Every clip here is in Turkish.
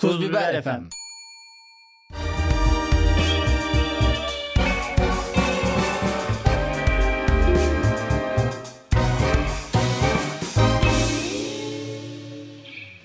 Tuz Biber efendim.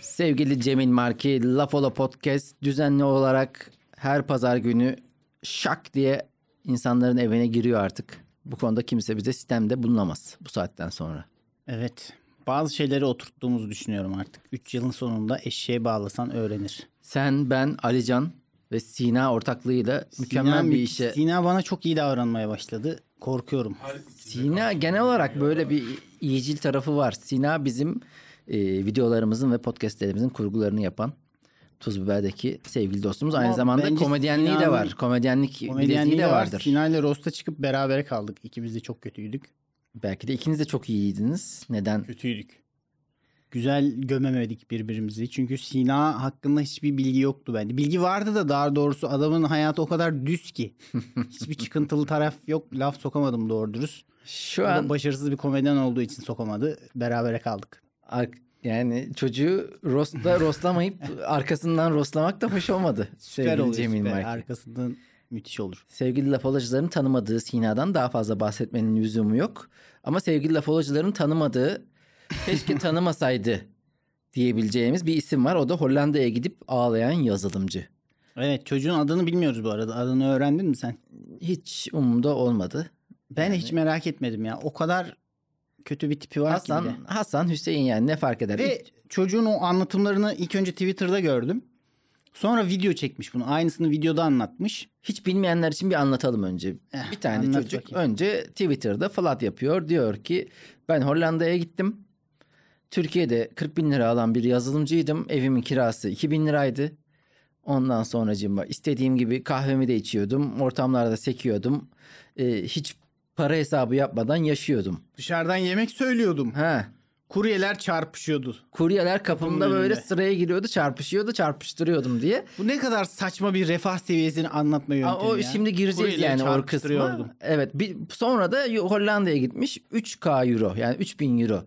Sevgili Cemil Marki, Lafolo Podcast düzenli olarak her pazar günü şak diye insanların evine giriyor artık. Bu konuda kimse bize sistemde bulunamaz bu saatten sonra. Evet. Bazı şeyleri oturttuğumuzu düşünüyorum artık. 3 yılın sonunda eşeğe bağlasan öğrenir. Sen, ben, Alican ve Sina ortaklığıyla mükemmel Sina, bir işe... Sina bana çok iyi davranmaya başladı. Korkuyorum. Sina genel olarak böyle bir iyicil tarafı var. Sina bizim e, videolarımızın ve podcastlerimizin kurgularını yapan Tuz Biber'deki sevgili dostumuz. Aynı Ama zamanda bence komedyenliği de var. Komedyenlik Komedyenliği de de var. vardır. Sina ile Rost'a çıkıp berabere kaldık. İkimiz de çok kötüydük. Belki de ikiniz de çok iyiydiniz. Neden? Kötüydük. Güzel gömemedik birbirimizi. Çünkü Sina hakkında hiçbir bilgi yoktu bende. Bilgi vardı da daha doğrusu adamın hayatı o kadar düz ki. Hiçbir çıkıntılı taraf yok. Laf sokamadım doğru dürüst. Şu O an başarısız bir komedyen olduğu için sokamadı. Berabere kaldık. ar- yani çocuğu rosta rostlamayıp arkasından rostlamak da hoş olmadı. Süper oluyor Cemil süper. Marki. Arkasından müthiş olur. Sevgili lafolacıların tanımadığı Sina'dan daha fazla bahsetmenin lüzumu yok. Ama sevgili lafolacıların tanımadığı, keşke tanımasaydı diyebileceğimiz bir isim var. O da Hollanda'ya gidip ağlayan yazılımcı. Evet çocuğun adını bilmiyoruz bu arada. Adını öğrendin mi sen? Hiç umumda olmadı. Ben Yani- hiç merak etmedim ya. O kadar kötü bir tipi var ki Hasan, de. Hasan Hüseyin yani ne fark eder? Ve çocuğun o anlatımlarını ilk önce Twitter'da gördüm. Sonra video çekmiş bunu. Aynısını videoda anlatmış. Hiç bilmeyenler için bir anlatalım önce. Eh, bir tane çocuk bakayım. önce Twitter'da flat yapıyor. Diyor ki ben Hollanda'ya gittim. Türkiye'de 40 bin lira alan bir yazılımcıydım. Evimin kirası 2 bin liraydı. Ondan sonracığıma istediğim gibi kahvemi de içiyordum. Ortamlarda sekiyordum. Ee, hiç para hesabı yapmadan yaşıyordum. Dışarıdan yemek söylüyordum. Ha. Kuryeler çarpışıyordu. Kuryeler kapımda Kapımın böyle önünde. sıraya giriyordu, çarpışıyordu, çarpıştırıyordum diye. Bu ne kadar saçma bir refah seviyesini anlatma yöntemi Aa, o ya. şimdi gireceğiz Kuryeleri yani o kısma. Evet. Bir, sonra da Hollanda'ya gitmiş 3K euro yani 3000 euro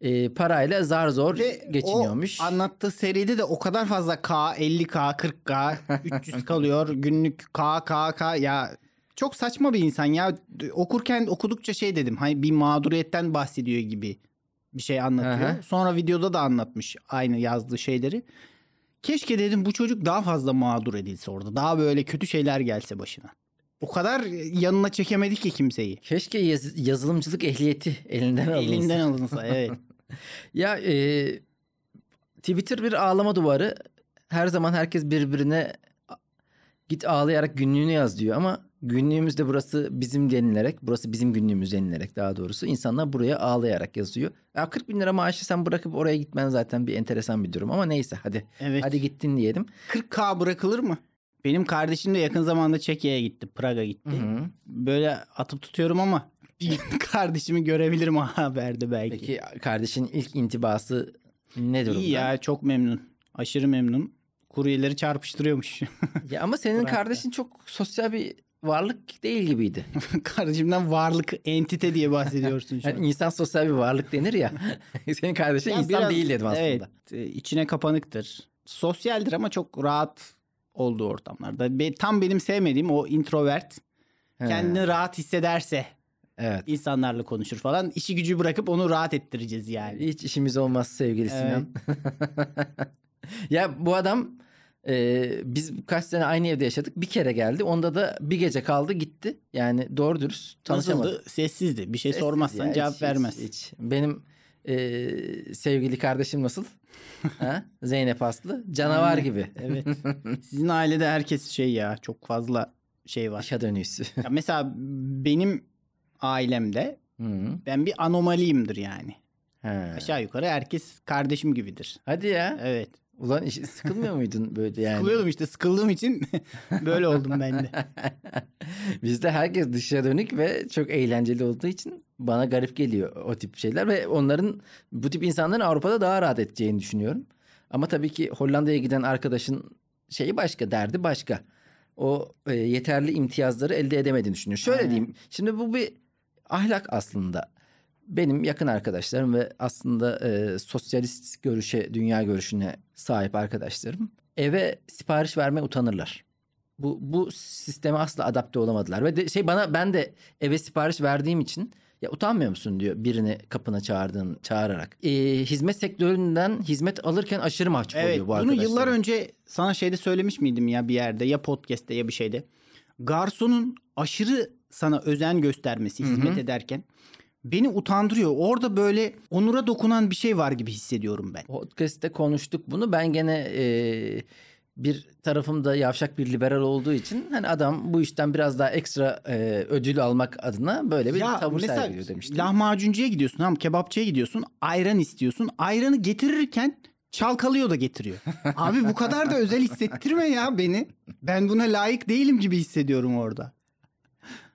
e, parayla zar zor Ve geçiniyormuş. o anlattığı seride de o kadar fazla K, 50K, 40K, 300 kalıyor. Günlük K, K, K ya çok saçma bir insan ya. Okurken okudukça şey dedim. Hani bir mağduriyetten bahsediyor gibi bir şey anlatıyor. Aha. Sonra videoda da anlatmış aynı yazdığı şeyleri. Keşke dedim bu çocuk daha fazla mağdur edilse orada. Daha böyle kötü şeyler gelse başına. O kadar yanına çekemedi ki kimseyi. Keşke yaz- yazılımcılık ehliyeti elinden alınsa. Elinden alınsa evet. Ya e, Twitter bir ağlama duvarı. Her zaman herkes birbirine git ağlayarak günlüğünü yaz diyor ama günlüğümüzde burası bizim denilerek, burası bizim günlüğümüz denilerek daha doğrusu insanlar buraya ağlayarak yazıyor. Ya 40 bin lira maaşı sen bırakıp oraya gitmen zaten bir enteresan bir durum ama neyse hadi. Evet. Hadi gittin diyelim. 40K bırakılır mı? Benim kardeşim de yakın zamanda Çekya'ya gitti. Praga gitti. Hı-hı. Böyle atıp tutuyorum ama kardeşimi görebilirim haberde belki. Peki kardeşin ilk intibası ne durumda? İyi ya çok memnun. Aşırı memnun. Kuryeleri çarpıştırıyormuş. Ya ama senin kardeşin çok sosyal bir varlık değil gibiydi. Kardeşimden varlık, entite diye bahsediyorsun şu an. Yani insan sosyal bir varlık denir ya. Senin kardeşin Ya insan biraz- değil dedim aslında. Evet, e, içine kapanıktır. Sosyaldir ama çok rahat olduğu ortamlarda. Be- tam benim sevmediğim o introvert. He, Kendini rahat hissederse Evet. insanlarla konuşur falan. İşi gücü bırakıp onu rahat ettireceğiz yani. Hiç işimiz olmaz sevgili Sinan. ya bu adam e, biz kaç sene aynı evde yaşadık. Bir kere geldi. Onda da bir gece kaldı gitti. Yani doğru dürüst tanışamadık. Nasıldı? Sessizdi. Bir şey Sessiz sormazsan ya, cevap hiç- vermez. Hiç, hiç. Benim e, sevgili kardeşim nasıl? ha? Zeynep Aslı. Canavar gibi. Evet. Sizin ailede herkes şey ya çok fazla şey var. Dışa dönüyorsun. Ya mesela benim ailemde Hı. ben bir anomaliyimdir yani. Ha. Aşağı yukarı herkes kardeşim gibidir. Hadi ya. Evet. Ulan iş- sıkılmıyor muydun böyle yani? Sıkılıyordum işte sıkıldığım için böyle oldum ben de. Bizde herkes dışa dönük ve çok eğlenceli olduğu için bana garip geliyor o tip şeyler ve onların bu tip insanların Avrupa'da daha rahat edeceğini düşünüyorum. Ama tabii ki Hollanda'ya giden arkadaşın şeyi başka, derdi başka. O e, yeterli imtiyazları elde edemediğini düşünüyor. Şöyle Aynen. diyeyim. Şimdi bu bir ahlak aslında. Benim yakın arkadaşlarım ve aslında e, sosyalist görüşe, dünya görüşüne sahip arkadaşlarım eve sipariş vermeye utanırlar. Bu bu sisteme asla adapte olamadılar ve de, şey bana ben de eve sipariş verdiğim için ya utanmıyor musun diyor birini kapına çağırdığın çağırarak. Ee, hizmet sektöründen hizmet alırken aşırı mahcup Evet oluyor bu bunu arkadaşlar. yıllar önce sana şeyde söylemiş miydim ya bir yerde ya podcast'te ya bir şeyde. Garsonun aşırı sana özen göstermesi hizmet ederken beni utandırıyor. Orada böyle onura dokunan bir şey var gibi hissediyorum ben. Podcast'te konuştuk bunu. Ben gene e, bir tarafımda yavşak bir liberal olduğu için hani adam bu işten biraz daha ekstra e, ödül almak adına böyle bir ya tavır mesela sergiliyor demiştim. lahmacuncuya gidiyorsun tamam kebapçıya gidiyorsun ayran istiyorsun. Ayranı getirirken çalkalıyor da getiriyor. Abi bu kadar da özel hissettirme ya beni. Ben buna layık değilim gibi hissediyorum orada.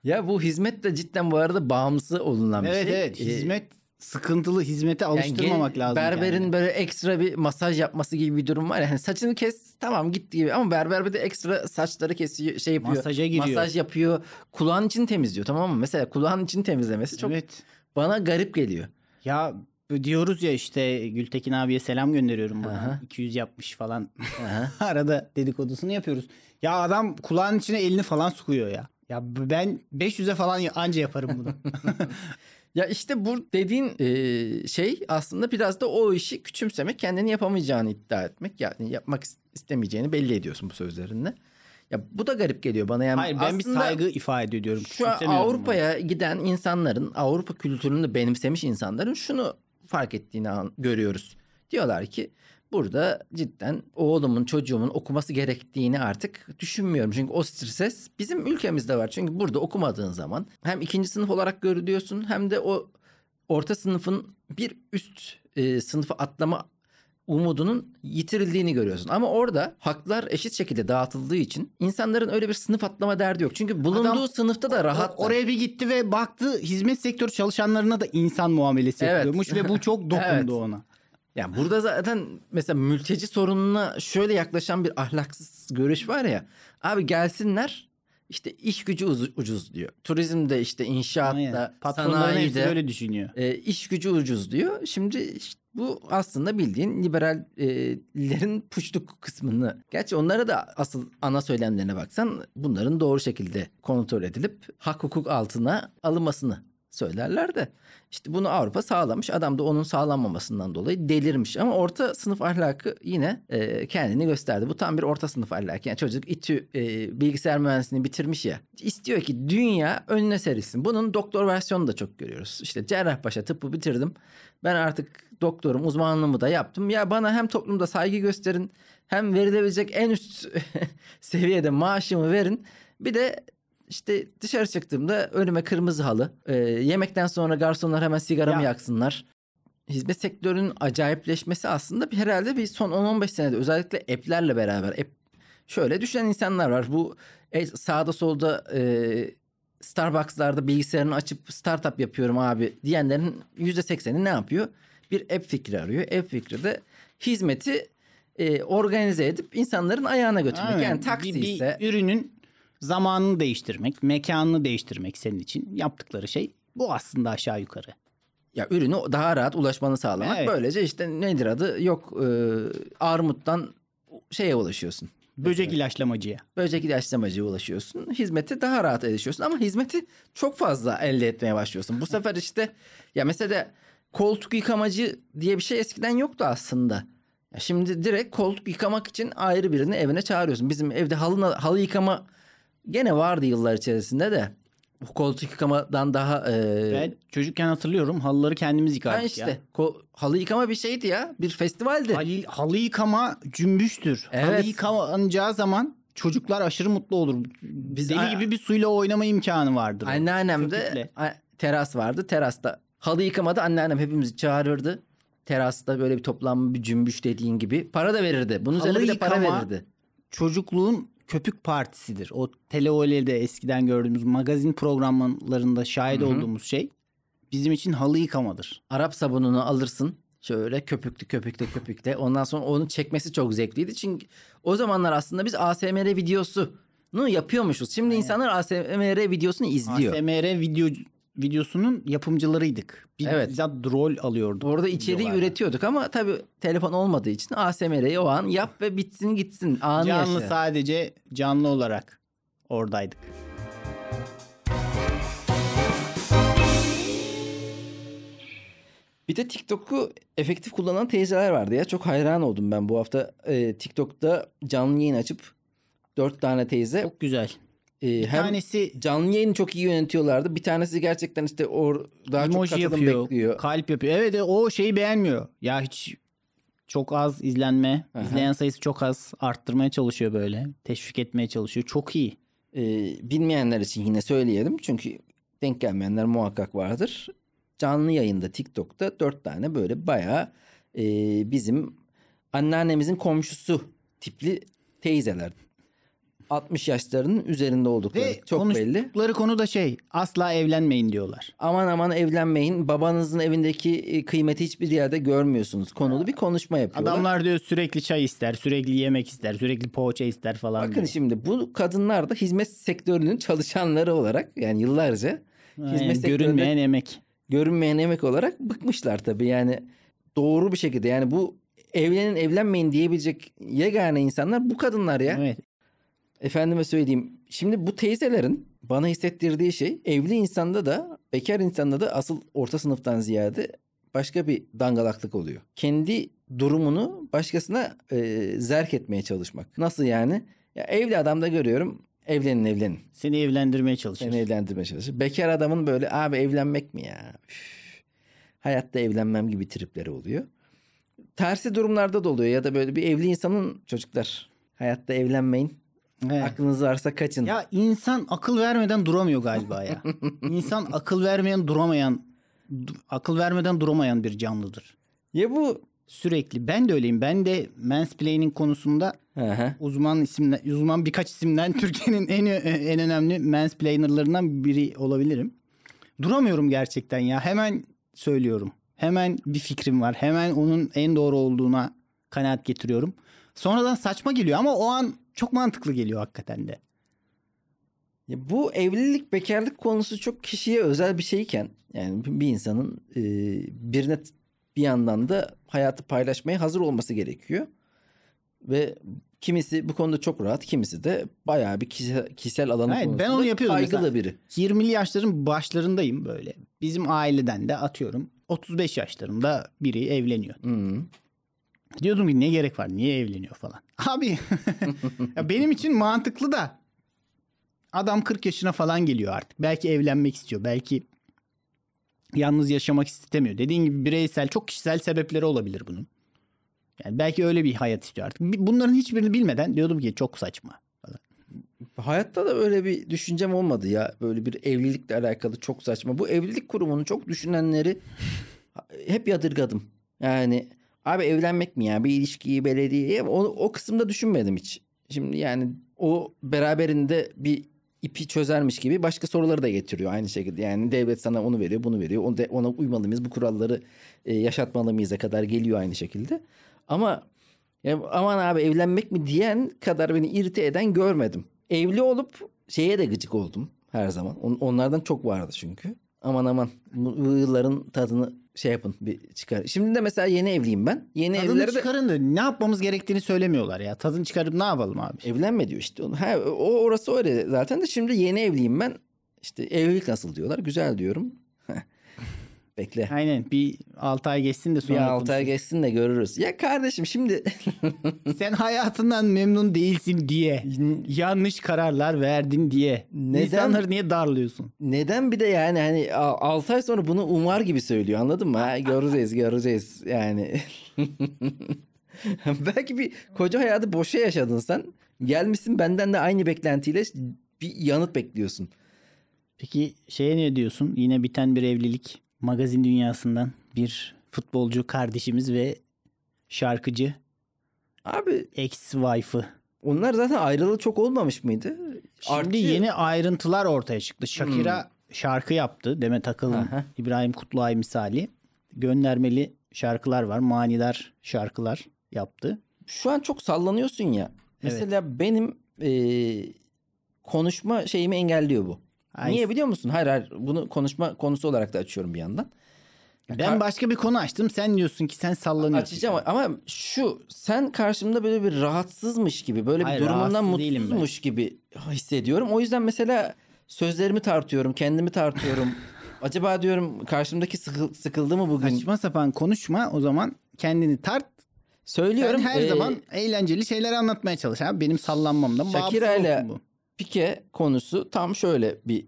Ya bu hizmet de cidden bu arada bağımlısı olunan bir Evet şey. evet E, hizmet sıkıntılı hizmete yani alıştırmamak gel- lazım. Berberin kendini. böyle ekstra bir masaj yapması gibi bir durum var ya. Hani saçını kes tamam gitti gibi ama berber bir de ekstra saçları kesiyor şey yapıyor. Masaja giriyor. Masaj yapıyor. Kulağın için temizliyor tamam mı? Mesela kulağın için temizlemesi çok Evet. bana garip geliyor. Ya diyoruz ya işte Gültekin abiye selam gönderiyorum bana. Aha. 200 yapmış falan. Aha. Arada dedikodusunu yapıyoruz. Ya adam kulağın içine elini falan sokuyor ya. Ya ben 500'e falan anca yaparım bunu. Ya işte bu dediğin e, şey aslında biraz da o işi küçümsemek, kendini yapamayacağını iddia etmek. Yani yapmak is- istemeyeceğini belli ediyorsun bu sözlerinle. Ya bu da garip geliyor bana. Yani Hayır ben bir saygı ifade ediyorum. Şu an Küçümsemiyorum bunu. Avrupa'ya giden insanların, Avrupa kültürünü benimsemiş insanların şunu fark ettiğini görüyoruz. Diyorlar ki burada cidden oğlumun, çocuğumun okuması gerektiğini artık düşünmüyorum. Çünkü o stres bizim ülkemizde var. Çünkü burada okumadığın zaman hem ikinci sınıf olarak görülüyorsun hem de o orta sınıfın bir üst e, sınıfa atlama umudunun yitirildiğini görüyorsun. Ama orada haklar eşit şekilde dağıtıldığı için insanların öyle bir sınıf atlama derdi yok. Çünkü bulunduğu Adam sınıfta da rahat. Oraya bir gitti ve baktı hizmet sektörü çalışanlarına da insan muamelesi Evet. yapıyormuş ve bu çok dokundu Evet. ona. Yani burada zaten mesela mülteci sorununa şöyle yaklaşan bir ahlaksız görüş var ya. Abi gelsinler işte iş gücü ucuz, ucuz diyor. Turizmde işte inşaatta, sanayide böyle düşünüyor. e, iş gücü ucuz diyor. Şimdi işte bu aslında bildiğin liberallerin puşluk kısmını. Gerçi onlara da asıl ana söylemlerine baksan bunların doğru şekilde kontrol edilip hak hukuk altına alınmasını söylerler de. İşte bunu Avrupa sağlamış. Adam da onun sağlanmamasından dolayı delirmiş. Ama orta sınıf ahlakı yine e, kendini gösterdi. Bu tam bir orta sınıf ahlakı. Yani çocuk İTÜ e, bilgisayar mühendisliğini bitirmiş ya. İstiyor ki dünya önüne serilsin. Bunun doktor versiyonunu da çok görüyoruz. İşte Cerrahpaşa tıbbı bitirdim. Ben artık doktorum uzmanlığımı da yaptım. Ya bana hem toplumda saygı gösterin hem verilebilecek en üst seviyede maaşımı verin. Bir de işte dışarı çıktığımda önüme kırmızı halı. Ee, yemekten sonra garsonlar hemen sigaramı Ya. yaksınlar. Hizmet sektörünün acayipleşmesi aslında bir, herhalde bir son 10-15 senede özellikle app'lerle beraber app, şöyle düşünen insanlar var. Bu e, sağda solda e, Starbucks'larda bilgisayarını açıp startup yapıyorum abi diyenlerin %80'i ne yapıyor? Bir app fikri arıyor. App fikri de hizmeti e, organize edip insanların ayağına götürmek. Aynen. Yani taksi bir, bir ise ürünün zamanını değiştirmek, mekanını değiştirmek senin için yaptıkları şey bu aslında aşağı yukarı. ya ürünü daha rahat ulaşmanı sağlamak. Evet. Böylece işte nedir adı? Yok e, armuttan şeye ulaşıyorsun. Böcek ilaçlamacıya. Böcek ilaçlamacıya ulaşıyorsun. Hizmeti daha rahat erişiyorsun ama hizmeti çok fazla elde etmeye başlıyorsun. Bu sefer işte ya mesela koltuk yıkamacı diye bir şey eskiden yoktu aslında. Ya şimdi direkt koltuk yıkamak için ayrı birini evine çağırıyorsun. Bizim evde halı, halı yıkama gene vardı yıllar içerisinde de. Bu koltuk yıkamadan daha e, Ben çocukken hatırlıyorum halıları kendimiz ha yıkardık işte ya. ko- halı yıkama bir şeydi ya. Bir festivaldi. Halı, halı yıkama cümbüştür. Evet. Halı yıkanacağı zaman çocuklar aşırı mutlu olur. Biz- Deli gibi bir suyla oynama imkanı vardır. Anneannemde teras vardı. Terasta halı yıkamada anneannem hepimizi çağırırdı. Terasta böyle bir toplanma bir cümbüş dediğin gibi. Para da verirdi. Bunun Halı üzerine bir de para verirdi. Çocukluğun köpük partisidir. O televole'de eskiden gördüğümüz magazin programlarında şahit Hı hı. olduğumuz şey bizim için halı yıkamadır. Arap sabununu alırsın. Şöyle köpüklü köpükle köpükle. Ondan sonra onu çekmesi çok zevkliydi. Çünkü o zamanlar aslında biz ASMR videosunu yapıyormuşuz. Şimdi Aynen. insanlar ASMR videosunu izliyor. ASMR video videosunun yapımcılarıydık. Bir Evet. bizzat rol alıyorduk. Orada içeriği üretiyorduk ama tabii telefon olmadığı için ASMR'yi o an yap ve bitsin gitsin. Anı Canlı yaşa. sadece canlı olarak oradaydık. Bir de TikTok'u efektif kullanan teyzeler vardı ya. Çok hayran oldum ben bu hafta. e, TikTok'ta canlı yayın açıp dört tane teyze. Çok güzel. E, Bir hem tanesi canlı yayını çok iyi yönetiyorlardı. Bir tanesi gerçekten işte or daha çok katılım yapıyor, bekliyor. kalp yapıyor. Evet o şeyi beğenmiyor. Ya hiç çok az izlenme, Aha. izleyen sayısı çok az arttırmaya çalışıyor böyle. Teşvik etmeye çalışıyor. Çok iyi. E, bilmeyenler için yine söyleyelim. Çünkü denk gelmeyenler muhakkak vardır. Canlı yayında TikTok'ta dört tane böyle bayağı e, bizim anneannemizin komşusu tipli teyzeler. 60 yaşlarının üzerinde oldukları Ve çok belli. konuştukları konu da şey asla evlenmeyin diyorlar. Aman aman evlenmeyin. Babanızın evindeki e, kıymeti hiçbir yerde görmüyorsunuz. Konulu bir konuşma yapıyorlar. Adamlar diyor sürekli çay ister, sürekli yemek ister, sürekli poğaça ister falan. Bakın diyor. şimdi bu kadınlar da hizmet sektörünün çalışanları olarak yani yıllarca hizmet sektöründe görünmeyen emek. görünmeyen emek olarak bıkmışlar tabii. Yani doğru bir şekilde yani bu evlenin evlenmeyin diyebilecek yegane insanlar bu kadınlar ya. Evet. Efendime söyleyeyim. Şimdi bu teyzelerin bana hissettirdiği şey evli insanda da bekar insanda da asıl orta sınıftan ziyade başka bir dangalaklık oluyor. Kendi durumunu başkasına e, zerk etmeye çalışmak. Nasıl yani? Ya evli adamda görüyorum evlenin evlenin. Seni evlendirmeye çalışır. Seni evlendirmeye çalışır. Bekar adamın böyle abi evlenmek mi ya? Üf, hayatta evlenmem gibi tripleri oluyor. Tersi durumlarda da oluyor ya da böyle bir evli insanın çocuklar hayatta evlenmeyin. Evet. Aklınız varsa kaçın. Ya insan akıl vermeden duramıyor galiba ya. insan akıl vermeyen duramayan du- akıl vermeden duramayan bir canlıdır. Ya bu Sürekli ben de öyleyim. Ben de mansplaining konusunda hı. uzman isimden uzman birkaç isimden Türkiye'nin en en önemli mansplainerlarından biri olabilirim. Duramıyorum gerçekten ya. Hemen söylüyorum. Hemen bir fikrim var. Hemen onun en doğru olduğuna kanaat getiriyorum. Sonradan saçma geliyor ama o an çok mantıklı geliyor hakikaten de. Ya bu evlilik bekarlık konusu çok kişiye özel bir şeyken yani bir insanın e, birine bir yandan da hayatı paylaşmaya hazır olması gerekiyor. Ve kimisi bu konuda çok rahat, kimisi de bayağı bir kişisel, kişisel alanı Evet, ben onu yapıyordum kaygılı mesela. biri. 20'li yaşların başlarındayım böyle. Bizim aileden de atıyorum 35 yaşlarında biri evleniyor. Hı. Diyordum ki ne gerek var niye evleniyor falan. Abi ya benim için mantıklı da adam 40 yaşına falan geliyor artık. Belki evlenmek istiyor. Belki yalnız yaşamak istemiyor. Dediğin gibi bireysel çok kişisel sebepleri olabilir bunun. Yani belki öyle bir hayat istiyor artık. Bunların hiçbirini bilmeden diyordum ki çok saçma. Hayatta da öyle bir düşüncem olmadı ya. Böyle bir evlilikle alakalı çok saçma. Bu evlilik kurumunu çok düşünenleri hep yadırgadım. Yani abi evlenmek mi ya bir ilişkiyi belediyeye o, o kısımda düşünmedim hiç. Şimdi yani o beraberinde bir ipi çözermiş gibi başka soruları da getiriyor aynı şekilde. Yani devlet sana onu veriyor bunu veriyor. De- ona uymalı mıyız bu kuralları e, yaşatmalı mıyız'a kadar geliyor aynı şekilde. Ama ya aman abi evlenmek mi diyen kadar beni irite eden görmedim. Evli olup şeye de gıcık oldum her zaman. On- Onlardan çok vardı çünkü. Aman aman bu yılların tadını şey yapın bir çıkar. Şimdi de mesela yeni evliyim ben. Yeni Tadını evlilere de çıkarın da ne yapmamız gerektiğini söylemiyorlar ya. Tadını çıkarıp ne yapalım abi? evlenme diyor işte. Ha, o orası öyle zaten de şimdi yeni evliyim ben. İşte evlilik nasıl diyorlar. Güzel diyorum. Bekle. Aynen bir 6 ay geçsin de sonra Bir 6 ay geçsin de görürüz. Ya kardeşim şimdi Sen hayatından memnun değilsin diye. Yanlış kararlar verdin diye. Neden? İnsanları niye darlıyorsun? Neden bir de yani hani 6 ay sonra bunu umar gibi söylüyor anladın mı? Ha, göreceğiz göreceğiz yani. Belki bir koca hayatı boşa yaşadın sen. Gelmişsin benden de aynı beklentiyle bir yanıt bekliyorsun. Peki şeye ne diyorsun? Yine biten bir evlilik. Magazin dünyasından bir futbolcu kardeşimiz ve şarkıcı Abi ex-wife'ı. onlar zaten ayrılı çok olmamış mıydı? Şimdi Artçı- yeni ayrıntılar ortaya çıktı. Shakira şarkı yaptı. Demet Akalın, Aha. İbrahim Kutluay misali. Göndermeli şarkılar var. Manidar şarkılar yaptı. şu an çok sallanıyorsun ya. Evet. Mesela benim e, konuşma şeyimi engelliyor bu. Ay, Niye biliyor musun? Hayır hayır bunu konuşma konusu olarak da açıyorum bir yandan. Ben başka bir konu açtım. Sen diyorsun ki sen sallanıyorsun. Açacağım ama şu sen karşımda böyle bir rahatsızmış gibi böyle bir Hayır, durumundan değilim ben. mutsuzmuş gibi hissediyorum. O yüzden mesela sözlerimi tartıyorum, kendimi tartıyorum. Acaba diyorum karşımdaki sıkı- sıkıldı mı bugün? Saçma sapan konuşma o zaman kendini tart. Söylüyorum. Sen her e, zaman eğlenceli şeyler anlatmaya çalış. Abi. Benim sallanmamdan bağımsız olsun bu. Pike konusu tam şöyle bir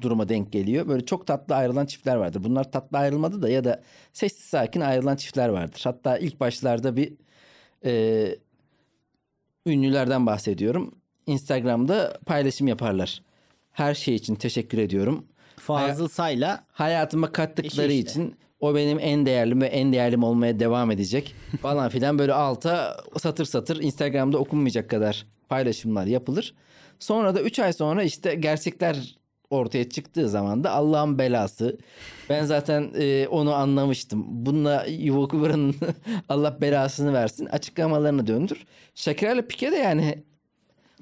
duruma denk geliyor. Böyle çok tatlı ayrılan çiftler vardır. Bunlar tatlı ayrılmadı da ya da sessiz sakin ayrılan çiftler vardır. Hatta ilk başlarda bir e, ünlülerden bahsediyorum. Instagram'da paylaşım yaparlar. Her şey için teşekkür ediyorum. Fazıl Say'la Hayatıma kattıkları işte. için o benim en değerlim ve en değerlim olmaya devam edecek falan filan böyle alta satır satır Instagram'da okunmayacak kadar paylaşımlar yapılır. Sonra da 3 ay sonra işte gerçekler ortaya çıktığı zaman da Allah'ın belası. Ben zaten e, onu anlamıştım. Bununla yuva kuranın Allah belasını versin açıklamalarını döndür. Shakira ile Pique de yani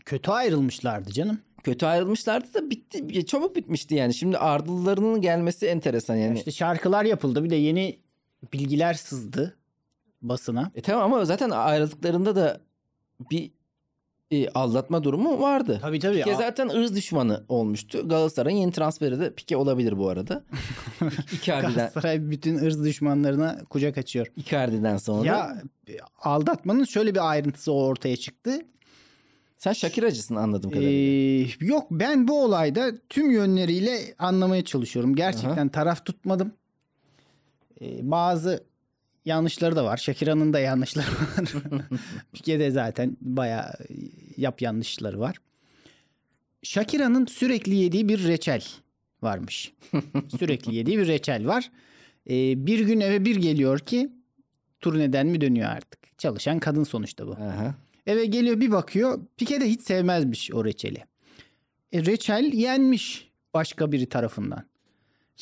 kötü ayrılmışlardı canım. kötü ayrılmışlardı da bitti. Çabuk bitmişti yani. Şimdi ardılarının gelmesi enteresan yani. İşte şarkılar yapıldı. Bir de yeni bilgiler sızdı basına. E tamam ama zaten ayrıldıklarında da bir e, aldatma durumu vardı. Tabii tabii. A- zaten ırz düşmanı olmuştu. Galatasaray'ın yeni transferi de Pike olabilir bu arada. Icardi'den, Galatasaray bütün ırz düşmanlarına kucak açıyor. Icardi'den sonra. Ya e, aldatmanın şöyle bir ayrıntısı ortaya çıktı. Sen Shakira'cısın anladığım kadarıyla. Ee, yok ben bu olayda tüm yönleriyle anlamaya çalışıyorum. Gerçekten taraf tutmadım. Ee, bazı yanlışları da var. Shakira'nın da yanlışları var. Pique'de zaten bayağı yap yanlışları var. Shakira'nın sürekli yediği bir reçel varmış. sürekli yediği bir reçel var. Ee, bir gün eve bir geliyor ki turneden mi dönüyor artık? Çalışan kadın sonuçta bu. Aha. Eve geliyor bir bakıyor. Pike de hiç sevmezmiş o reçeli. E, reçel yenmiş başka biri tarafından.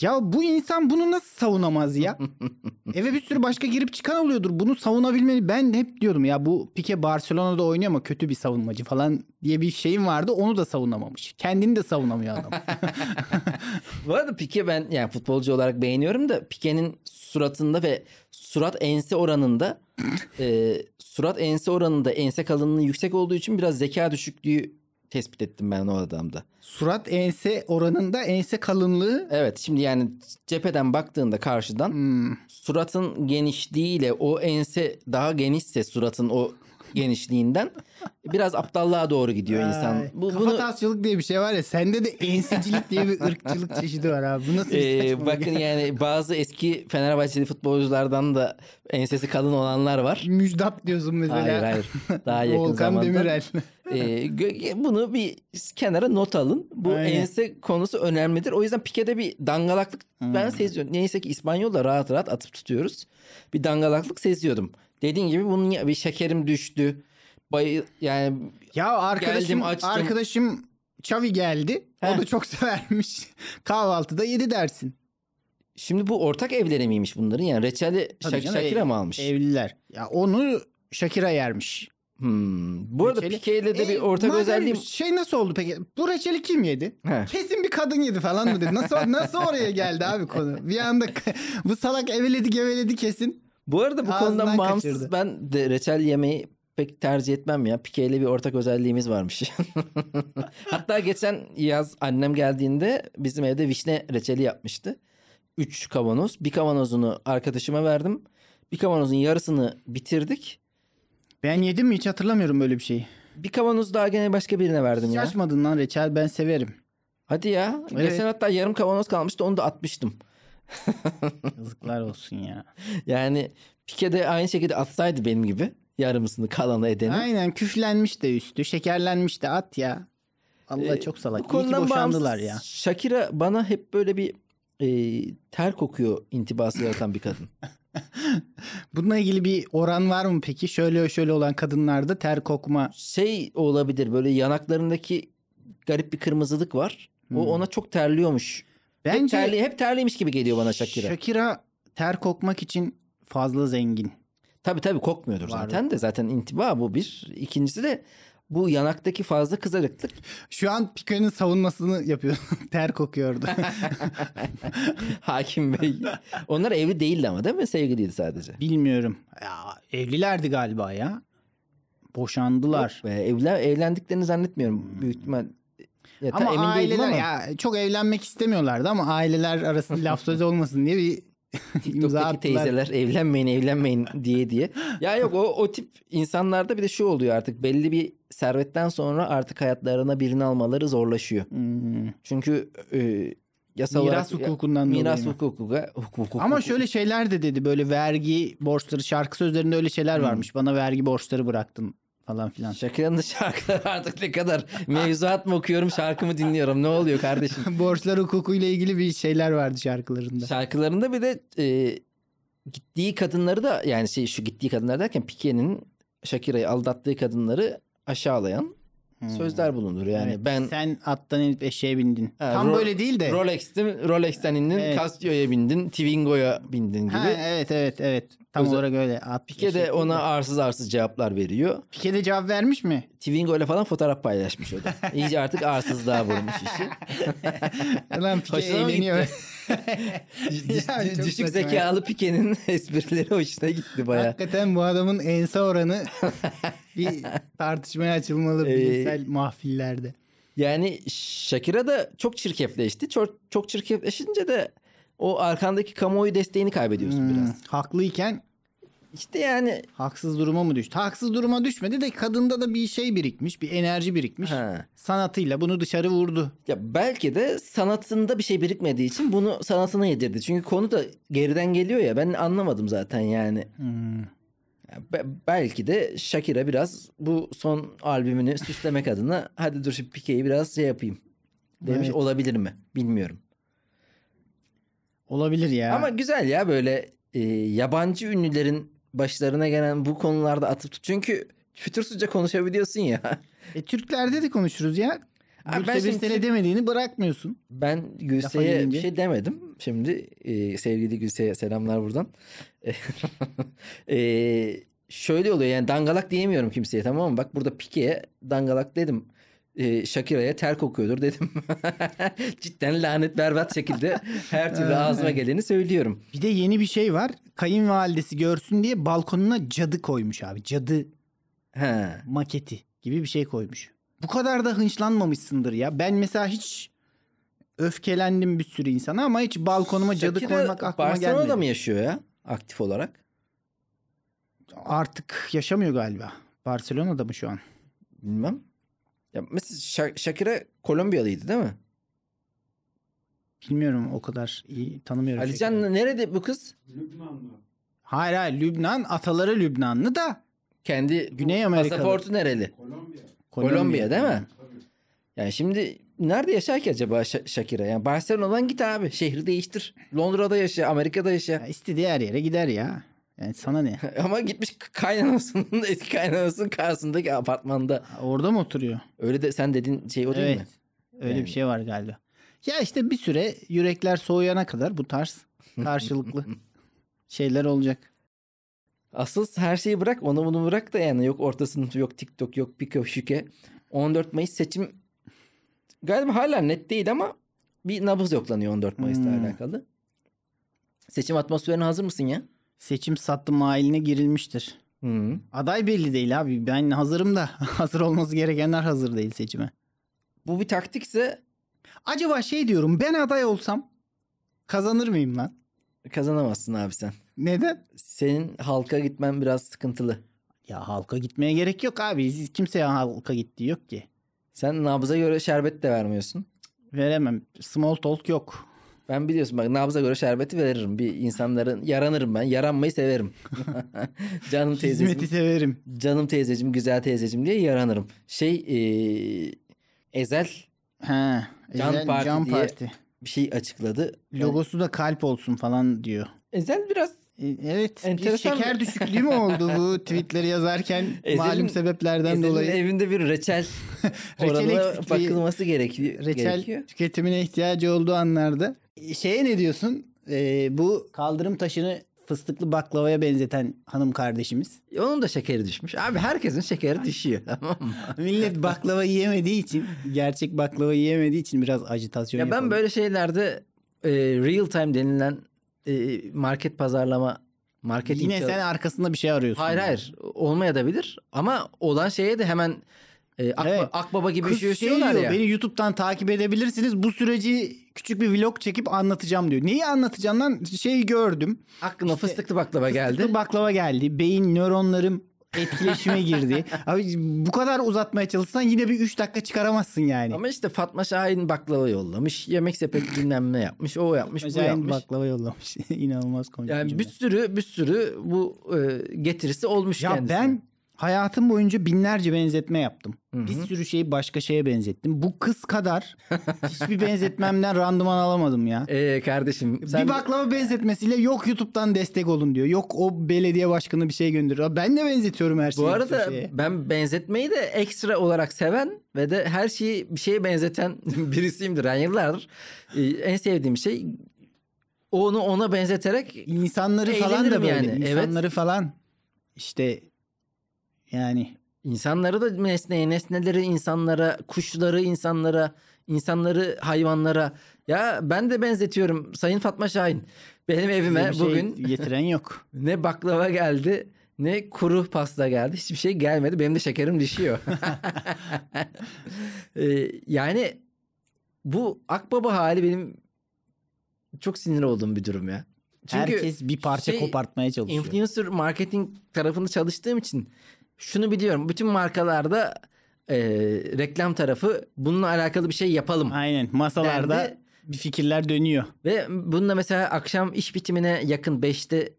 Ya bu insan bunu nasıl savunamaz ya? Eve bir sürü başka girip çıkan oluyordur. Bunu savunabilmeli. Ben hep diyordum ya bu Pike Barcelona'da oynuyor ama kötü bir savunmacı falan diye bir şeyim vardı. Onu da savunamamış. Kendini de savunamıyor adam. Bu arada Pike ben yani futbolcu olarak beğeniyorum da Pike'nin suratında ve surat ense oranında e, surat ense oranında ense kalınlığı yüksek olduğu için biraz zeka düşüklüğü tespit ettim ben o adamda. Surat ense oranında ense kalınlığı Evet şimdi yani cepheden baktığında karşıdan hmm, suratın genişliğiyle o ense daha genişse suratın o genişliğinden biraz aptallığa doğru gidiyor insan. Bu, kafa bunu tasçılık diye bir şey var ya sende de ensecilik diye bir ırkçılık çeşidi var abi. Bu nasıl bir Ee, bakın ya? yani bazı eski Fenerbahçeli futbolculardan da ensesi kalın olanlar var. Müjdat diyorsun mesela. Hayır hayır. Daha yakın Volkan zamanda. Demirel. Ee, bunu bir kenara not alın. Bu Aynen. ense konusu önemlidir. O yüzden Pike'de bir dangalaklık Hmm. ben seziyorum. Neyse ki İspanyol'da rahat rahat atıp tutuyoruz. Bir dangalaklık seziyordum. Dediğin gibi bunun bir şekerim düştü. Bay yani Ya arkadaşım, Geldim, açtım. arkadaşım Çavi geldi. Heh. O da çok severmiş. Kahvaltıda yedi dersin. şimdi bu ortak evleri miymiş bunların? Yani reçeli Şak- canım, Shakira ev- mı almış? Evliler. Ya onu Shakira yermiş. Hmm. Bu arada Reçeli- Pike ile de bir E, ortak madem özelliğim. Şey nasıl oldu peki? Bu reçeli kim yedi? He. Kesin bir kadın yedi falan mı dedi? Nasıl nasıl oraya geldi abi konu? Bir anda bu salak eveledi geveledi kesin. Bu arada bu Ağzından konudan bağımsız kaçırdı. ben de reçel yemeyi pek tercih etmem ya. Pike ile bir ortak özelliğimiz varmış. Hatta geçen yaz annem geldiğinde bizim evde vişne reçeli yapmıştı. Üç kavanoz. Bir kavanozunu arkadaşıma verdim. Bir kavanozun yarısını bitirdik. Ben yedim mi hiç hatırlamıyorum böyle bir şeyi. Bir kavanoz daha gene başka birine verdim Hiç ya. açmadın lan reçel ben severim. Hadi ya. Evet. Geçen hatta yarım kavanoz kalmıştı onu da atmıştım. Yazıklar olsun ya. Yani Pike de aynı şekilde atsaydı benim gibi. Yarımısını kalanı edeni. Aynen küflenmiş de üstü, şekerlenmiş de at ya. Allah Ee, çok salak. Bu İyi ki konudan boşandılar ya. Shakira bana hep böyle bir e, ter kokuyor intibası yaratan bir kadın. Bununla ilgili bir oran var mı peki? Şöyle şöyle olan kadınlarda ter kokma. Şey olabilir böyle yanaklarındaki garip bir kırmızılık var. O Hmm. ona çok terliyormuş. Hep, Bence terli, hep terliymiş gibi geliyor bana Shakira. Shakira ter kokmak için fazla zengin. Tabii tabii kokmuyordur Var. zaten de zaten intiba bu bir. İkincisi de bu yanaktaki fazla kızarıklık Şu an Pico'nun savunmasını yapıyor. Ter kokuyordu. Hakim Bey. Onlar evli değildi ama değil mi? Sevgiliydi sadece. Bilmiyorum. Ya, evlilerdi galiba ya. Boşandılar. Ve evlen, evlendiklerini zannetmiyorum. Büyük ihtimal. Ya, Ama emin aileler ama. ya çok evlenmek istemiyorlardı ama aileler arasında laf söz olmasın diye bir imza TikTok'taki teyzeler evlenmeyin evlenmeyin diye diye. Ya yok o, o tip insanlarda bir de şu oluyor artık belli bir servetten sonra artık hayatlarına birini almaları zorlaşıyor. Hmm. Çünkü e, yasal Miras olarak hukukundan miras dolayı mı? hukuku, hukuku Ama şöyle şeyler de dedi böyle vergi borçları şarkı sözlerinde öyle şeyler Hmm. varmış. Bana vergi borçları bıraktın falan filan. Şakira'nın şarkıları artık ne kadar mevzuat mı okuyorum şarkı mı dinliyorum ne oluyor kardeşim? Borçlar hukukuyla ilgili bir şeyler vardı şarkılarında. Şarkılarında bir de e, gittiği kadınları da yani şey şu gittiği kadınlar derken Pike'nin Shakira'yı aldattığı kadınları aşağılayan Hmm. sözler bulunur. Yani Evet, ben sen attan inip eşeğe bindin. Ha, Tam Ro- böyle değil de. Rolex'tim, Rolex'ten indin, Evet. Casio'ya bindin, Twingo'ya bindin gibi. Ha, evet evet evet. Tam Özel- olarak öyle. Pike de ona değil arsız arsız cevaplar veriyor. Pike de cevap vermiş mi? Twingo ile falan fotoğraf paylaşmış o da. İyice artık arsızlığa vurmuş işi. Lan Pike eğleniyor. Ya, düşük zekalı Pike'nin esprileri hoşuna gitti baya. Hakikaten bu adamın ense oranı bir tartışmaya açılmalı Ee, bilimsel mahfillerde. Yani Shakira da çok çirkefleşti. Çok, çok çirkefleşince de o arkandaki kamuoyu desteğini kaybediyorsun Hmm, biraz. Haklıyken İşte yani haksız duruma mı düştü? Haksız duruma düşmedi de kadında da bir şey birikmiş, bir enerji birikmiş. ha. Sanatıyla bunu dışarı vurdu. Ya belki de sanatında bir şey birikmediği için bunu sanatına yedirdi. Çünkü konu da geriden geliyor ya ben anlamadım zaten yani. Hmm. Be- belki de Shakira biraz bu son albümünü süslemek adına hadi dur şimdi Pike'yi biraz şey yapayım demiş Evet. olabilir mi bilmiyorum. Olabilir ya. Ama güzel ya böyle e, yabancı ünlülerin başlarına gelen bu konularda atıp tut- çünkü fütursuzca konuşabiliyorsun ya. E, Türklerde de konuşuruz ya. Abi ben Gülse şimdi Birsel'e Türk- demediğini bırakmıyorsun. Ben Gülse'ye bir şey demedim. Şimdi e, sevgili Gülse'ye selamlar buradan. E, şöyle oluyor yani dangalak diyemiyorum kimseye tamam mı? Bak burada Pike'ye dangalak dedim. E, Shakira'ya ter kokuyordur dedim. Cidden lanet berbat şekilde her türlü ağzıma geleni söylüyorum. Bir de yeni bir şey var. Kayınvalidesi görsün diye balkonuna cadı koymuş abi. Cadı Ha. maketi gibi bir şey koymuş. Bu kadar da hınçlanmamışsındır ya. Ben mesela hiç öfkelendim bir sürü insana ama hiç balkonuma cadı Shakira koymak aklıma Barcelona'da gelmedi. mı yaşıyor ya aktif olarak? Artık yaşamıyor galiba. Barcelona'da mı şu an? Bilmem. Ya mesela Sha- Shakira Kolombiyalıydı değil mi? Bilmiyorum o kadar iyi tanımıyorum. Alican Shakira'yı. nerede bu kız? Hayır hayır Lübnan ataları Lübnanlı da Kendi Güney Amerika'da. pasaportu nereli? Kolombiya, değil mi? Yani şimdi nerede yaşar ki acaba Şa- Shakira? Yani Barcelona'dan git abi. Şehri değiştir. Londra'da yaşa, Amerika'da yaşa. Ya istediği her yere gider ya. Yani sana ne? Ama gitmiş kaynanasının eski kaynanasının karşısındaki apartmanda. Orada mı oturuyor? Öyle de sen dediğin şey o değil evet. mi? Öyle Yani. bir şey var galiba. Ya işte bir süre yürekler soğuyana kadar bu tarz karşılıklı şeyler olacak. Asıl her şeyi bırak onu bunu bırak da yani yok orta sınıf yok TikTok yok Piko Şüke. 14 Mayıs seçim galiba hala net değil ama bir nabız yoklanıyor 14 Mayıs'la Hmm. alakalı. Seçim atmosferine hazır mısın ya? Seçim sattı mahiline girilmiştir. Hı. Aday belli değil abi. Ben hazırım da hazır olması gerekenler hazır değil seçime. Bu bir taktikse Acaba şey diyorum ben aday olsam kazanır mıyım lan? kazanamazsın abi sen. Neden? Senin halka gitmen biraz sıkıntılı. Ya halka gitmeye gerek yok abi. Kimseye halka gittiği yok ki. Sen nabza göre şerbet de vermiyorsun. Veremem. Small talk yok. Ben biliyorsun bak nabza göre şerbeti veririm. Bir insanların yaranırım ben. Yaranmayı severim. canım teyzeciğim. Hizmeti severim. Canım teyzeciğim, güzel teyzeciğim diye yaranırım. Şey eee, Ezel Ha, Can Ezel Parti Can diye- Parti. bir şey açıkladı. Logosu da kalp olsun falan diyor. Ezel biraz E, Evet. Bir Enteresan şeker bir- düşüklüğü mü oldu bu tweetleri yazarken Ezel'in- malum sebeplerden Ezel'in dolayı? evinde bir reçel Reçel oranına bakılması gerekiyor. Reçel gerekiyor. tüketimine ihtiyacı olduğu anlarda. E, Şeye ne diyorsun? E, bu kaldırım taşını fıstıklı baklavaya benzeten hanım kardeşimiz. Onun da şekeri düşmüş. Abi herkesin şekeri düşüyor. Tamam mı? Millet baklava yiyemediği için, gerçek baklava yiyemediği için biraz ajitasyon Ya ben yapalım. böyle şeylerde e, real time denilen e, market pazarlama marketing Yine sen arkasında bir şey arıyorsun. Hayır hayır olmayabilir ama olan şeye de hemen e, Akba- Evet. Akbaba gibi Kız bir şey şey diyor, ya. beni YouTube'dan takip edebilirsiniz. Bu süreci küçük bir vlog çekip anlatacağım diyor. Neyi anlatacağım lan? Şeyi gördüm. Aklıma İşte fıstıklı baklava geldi. Fıstıklı baklava geldi. Beyin nöronlarım etkileşime girdi. Abi bu kadar uzatmaya çalışsan yine bir 3 dakika çıkaramazsın yani. Ama işte Fatma Şahin baklava yollamış. Yemek sepeti bilmem ne yapmış. O yapmış bu Acayip yapmış. baklava yollamış. İnanılmaz komik. Yani bir sürü bir sürü bu e, getirisi olmuş Ya kendisine. ben hayatım boyunca binlerce benzetme yaptım. Hı hı. Bir sürü şeyi başka şeye benzettim. Bu kız kadar hiçbir benzetmemden randıman alamadım ya. Ee, kardeşim sen bir baklava benzetmesiyle yok YouTube'dan destek olun diyor. Yok o belediye başkanı bir şey gönderiyor. Ben de benzetiyorum her şeyi. bu arada şeye. ben benzetmeyi de ekstra olarak seven ve de her şeyi bir şeye benzeten birisiyimdir. Yani yıllardır e, en sevdiğim şey onu ona benzeterek insanları falan da böyle. yani, evet. İnsanları falan işte yani insanları da nesneye, nesneleri insanlara, kuşları insanlara, insanları hayvanlara. Ya ben de benzetiyorum Sayın Fatma Şahin. Benim evime şey bugün getiren yok. ne baklava geldi ne kuru pasta geldi. Hiçbir şey gelmedi. Benim de şekerim düşüyor. Ee, yani bu akbaba hali benim çok sinir olduğum bir durum ya. Çünkü Herkes bir parça şey, kopartmaya çalışıyor. influencer marketing tarafında çalıştığım için şunu biliyorum. Bütün markalarda e, reklam tarafı bununla alakalı bir şey yapalım. Aynen masalarda Derdi. bir fikirler dönüyor. Ve bununla mesela akşam iş bitimine yakın 5'te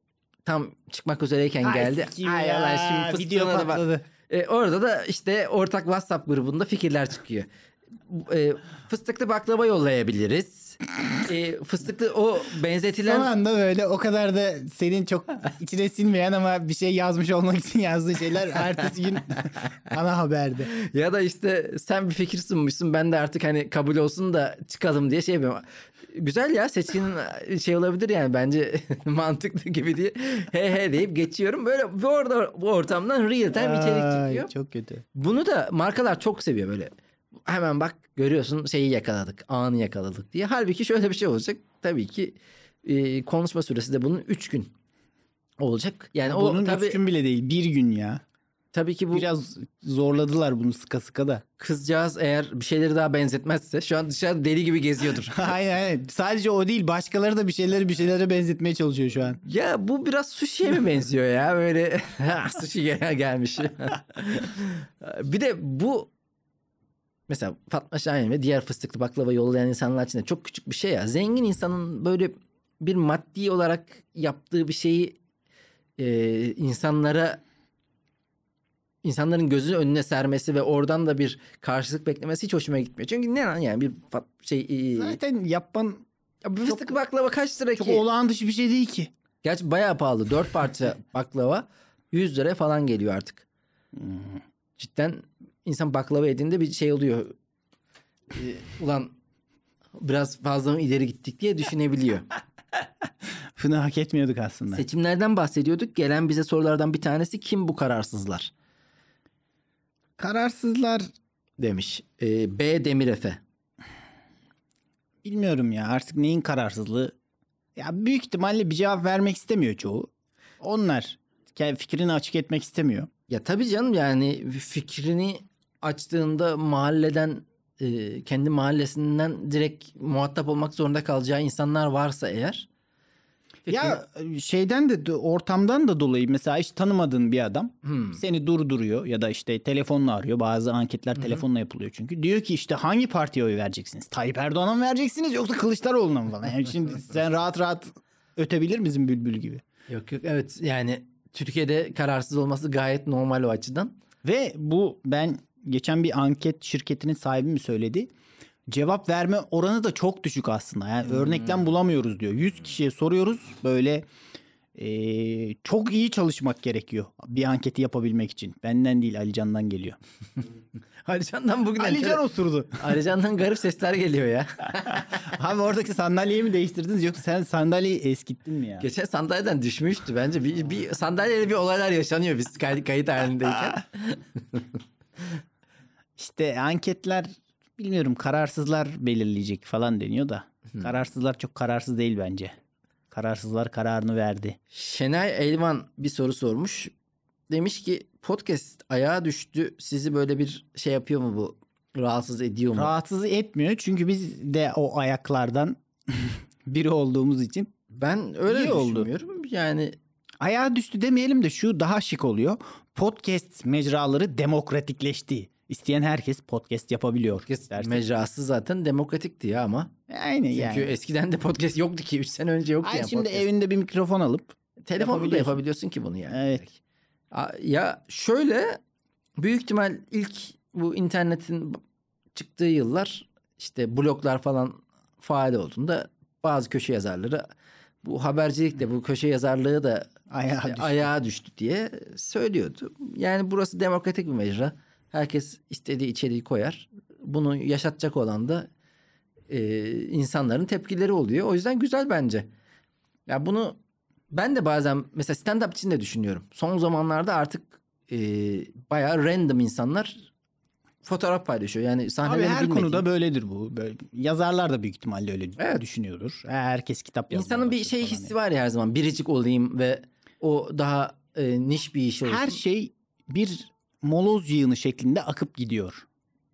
tam çıkmak üzereyken geldi. sikeyim Ay ya, Allah şimdi video fıstığına da bak. patladı. E, orada da işte ortak WhatsApp grubunda fikirler çıkıyor. E, fıstıklı baklava yollayabiliriz. E, fıstıklı o benzetilen Son anda böyle o kadar da senin çok içine sinmeyen ama bir şey yazmış olmak için yazdığı şeyler ertesi gün ana haberde. ya da işte sen bir fikir sunmuşsun ben de artık hani kabul olsun da çıkalım diye şey yapıyorum. Güzel ya seçkinin şey olabilir yani bence mantıklı gibi diye he he deyip geçiyorum. Böyle bu orada bu ortamdan real time içerik Ay, çıkıyor. Çok kötü. Bunu da markalar çok seviyor böyle. Hemen bak görüyorsun şeyi yakaladık, anı yakaladık diye. Halbuki şöyle bir şey olacak. Tabii ki e, konuşma süresi de bunun 3 gün olacak. Yani o Bunun tabii üç gün bile değil bir gün ya. tabii ki bu Biraz zorladılar bunu sıka sıka da. kızcağız eğer bir şeyleri daha benzetmezse şu an dışarıda deli gibi geziyordur. aynen aynen. Sadece o değil başkaları da bir şeyleri bir şeylere benzetmeye çalışıyor şu an. ya bu biraz sushi'ye mi benziyor ya böyle sushi gel- gelmiş. bir de bu mesela Fatma Şahin ve diğer fıstıklı baklava yollayan insanlar için de çok küçük bir şey ya. Zengin insanın böyle bir maddi olarak yaptığı bir şeyi e, insanlara insanların gözünün önüne sermesi ve oradan da bir karşılık beklemesi hiç hoşuma gitmiyor. Çünkü ne lan yani bir şey e, Zaten yapman ya bir fıstıklı baklava kaç lira çok ki? olağan dışı bir şey değil ki. Gerçi bayağı pahalı. Dört parça baklava 100 liraya falan geliyor artık. Cidden insan baklava yediğinde bir şey oluyor. Ee, ulan biraz fazla mı ileri gittik diye düşünebiliyor. Bunu hak etmiyorduk aslında. Seçimlerden bahsediyorduk. Gelen bize sorulardan bir tanesi kim bu kararsızlar Kararsızlar demiş. Ee, B Demir Efe. bilmiyorum ya artık neyin kararsızlığı. Ya büyük ihtimalle bir cevap vermek istemiyor çoğu. Onlar kendi fikrini açık etmek istemiyor. Ya tabii canım yani fikrini açtığında mahalleden e, kendi mahallesinden direkt muhatap olmak zorunda kalacağı insanlar varsa eğer. Ya şeyden de ortamdan da dolayı mesela hiç tanımadığın bir adam Hmm. seni durduruyor ya da işte telefonla arıyor. Bazı anketler telefonla yapılıyor çünkü. Diyor ki işte hangi partiye oy vereceksiniz? Tayyip Erdoğan'a mı vereceksiniz yoksa Kılıçdaroğlu'na mı falan? Yani şimdi sen rahat rahat ötebilir misin bülbül gibi? Yok yok evet yani Türkiye'de kararsız olması gayet normal o açıdan. Ve bu ben geçen bir anket şirketinin sahibi mi söyledi? Cevap verme oranı da çok düşük aslında. Yani örneklem bulamıyoruz diyor. 100 kişiye soruyoruz böyle Ee, çok iyi çalışmak gerekiyor bir anketi yapabilmek için. Benden değil Alican'dan geliyor. Alican'dan bugün Alican osurdu. Alican'dan garip sesler geliyor ya. Abi oradaki sandalyeyi mi değiştirdiniz yoksa sen sandalyeyi eskittin mi ya? Geçen sandalyeden düşmüştü bence. Bir, bir sandalyeyle bir olaylar yaşanıyor biz kayıt halindeyken. İşte anketler bilmiyorum kararsızlar belirleyecek falan deniyor da. Kararsızlar çok kararsız değil bence. Kararsızlar kararını verdi. Şenay Elvan bir soru sormuş. Demiş ki podcast ayağa düştü. Sizi böyle bir şey yapıyor mu bu? Rahatsız ediyor mu? Rahatsız etmiyor çünkü biz de o ayaklardan biri olduğumuz için ben öyle İyi oldu. düşünmüyorum. Yani ayağa düştü demeyelim de şu daha şık oluyor. Podcast mecraları demokratikleşti. İsteyen herkes podcast yapabiliyor. podcast dersin. mecrası zaten demokratikti ya ama. Aynen Çünkü yani. eskiden de podcast yoktu ki. 3 sene önce yoktu Ay yani şimdi podcast. evinde bir mikrofon alıp Telefonla yapabiliyorsun. ki bunu yani. Evet. Ya şöyle büyük ihtimal ilk bu internetin çıktığı yıllar işte bloglar falan faal olduğunda bazı köşe yazarları bu habercilik de bu köşe yazarlığı da ayağa düştü. ayağa düştü diye söylüyordu. Yani burası demokratik bir mecra. Herkes istediği içeriği koyar. Bunu yaşatacak olan da e, insanların tepkileri oluyor. O yüzden güzel bence. Ya bunu ben de bazen mesela stand-up için de düşünüyorum. Son zamanlarda artık e, bayağı random insanlar fotoğraf paylaşıyor. Yani Abi sahnelerini her bilmediğin- konuda böyledir bu. Böyle, yazarlar da büyük ihtimalle öyle Evet. düşünüyordur. Herkes kitap yazmaya İnsanın bir şey hissi var ya her zaman. Biricik olayım ve o daha e, niş bir iş olsun. Her şey bir moloz yığını şeklinde akıp gidiyor.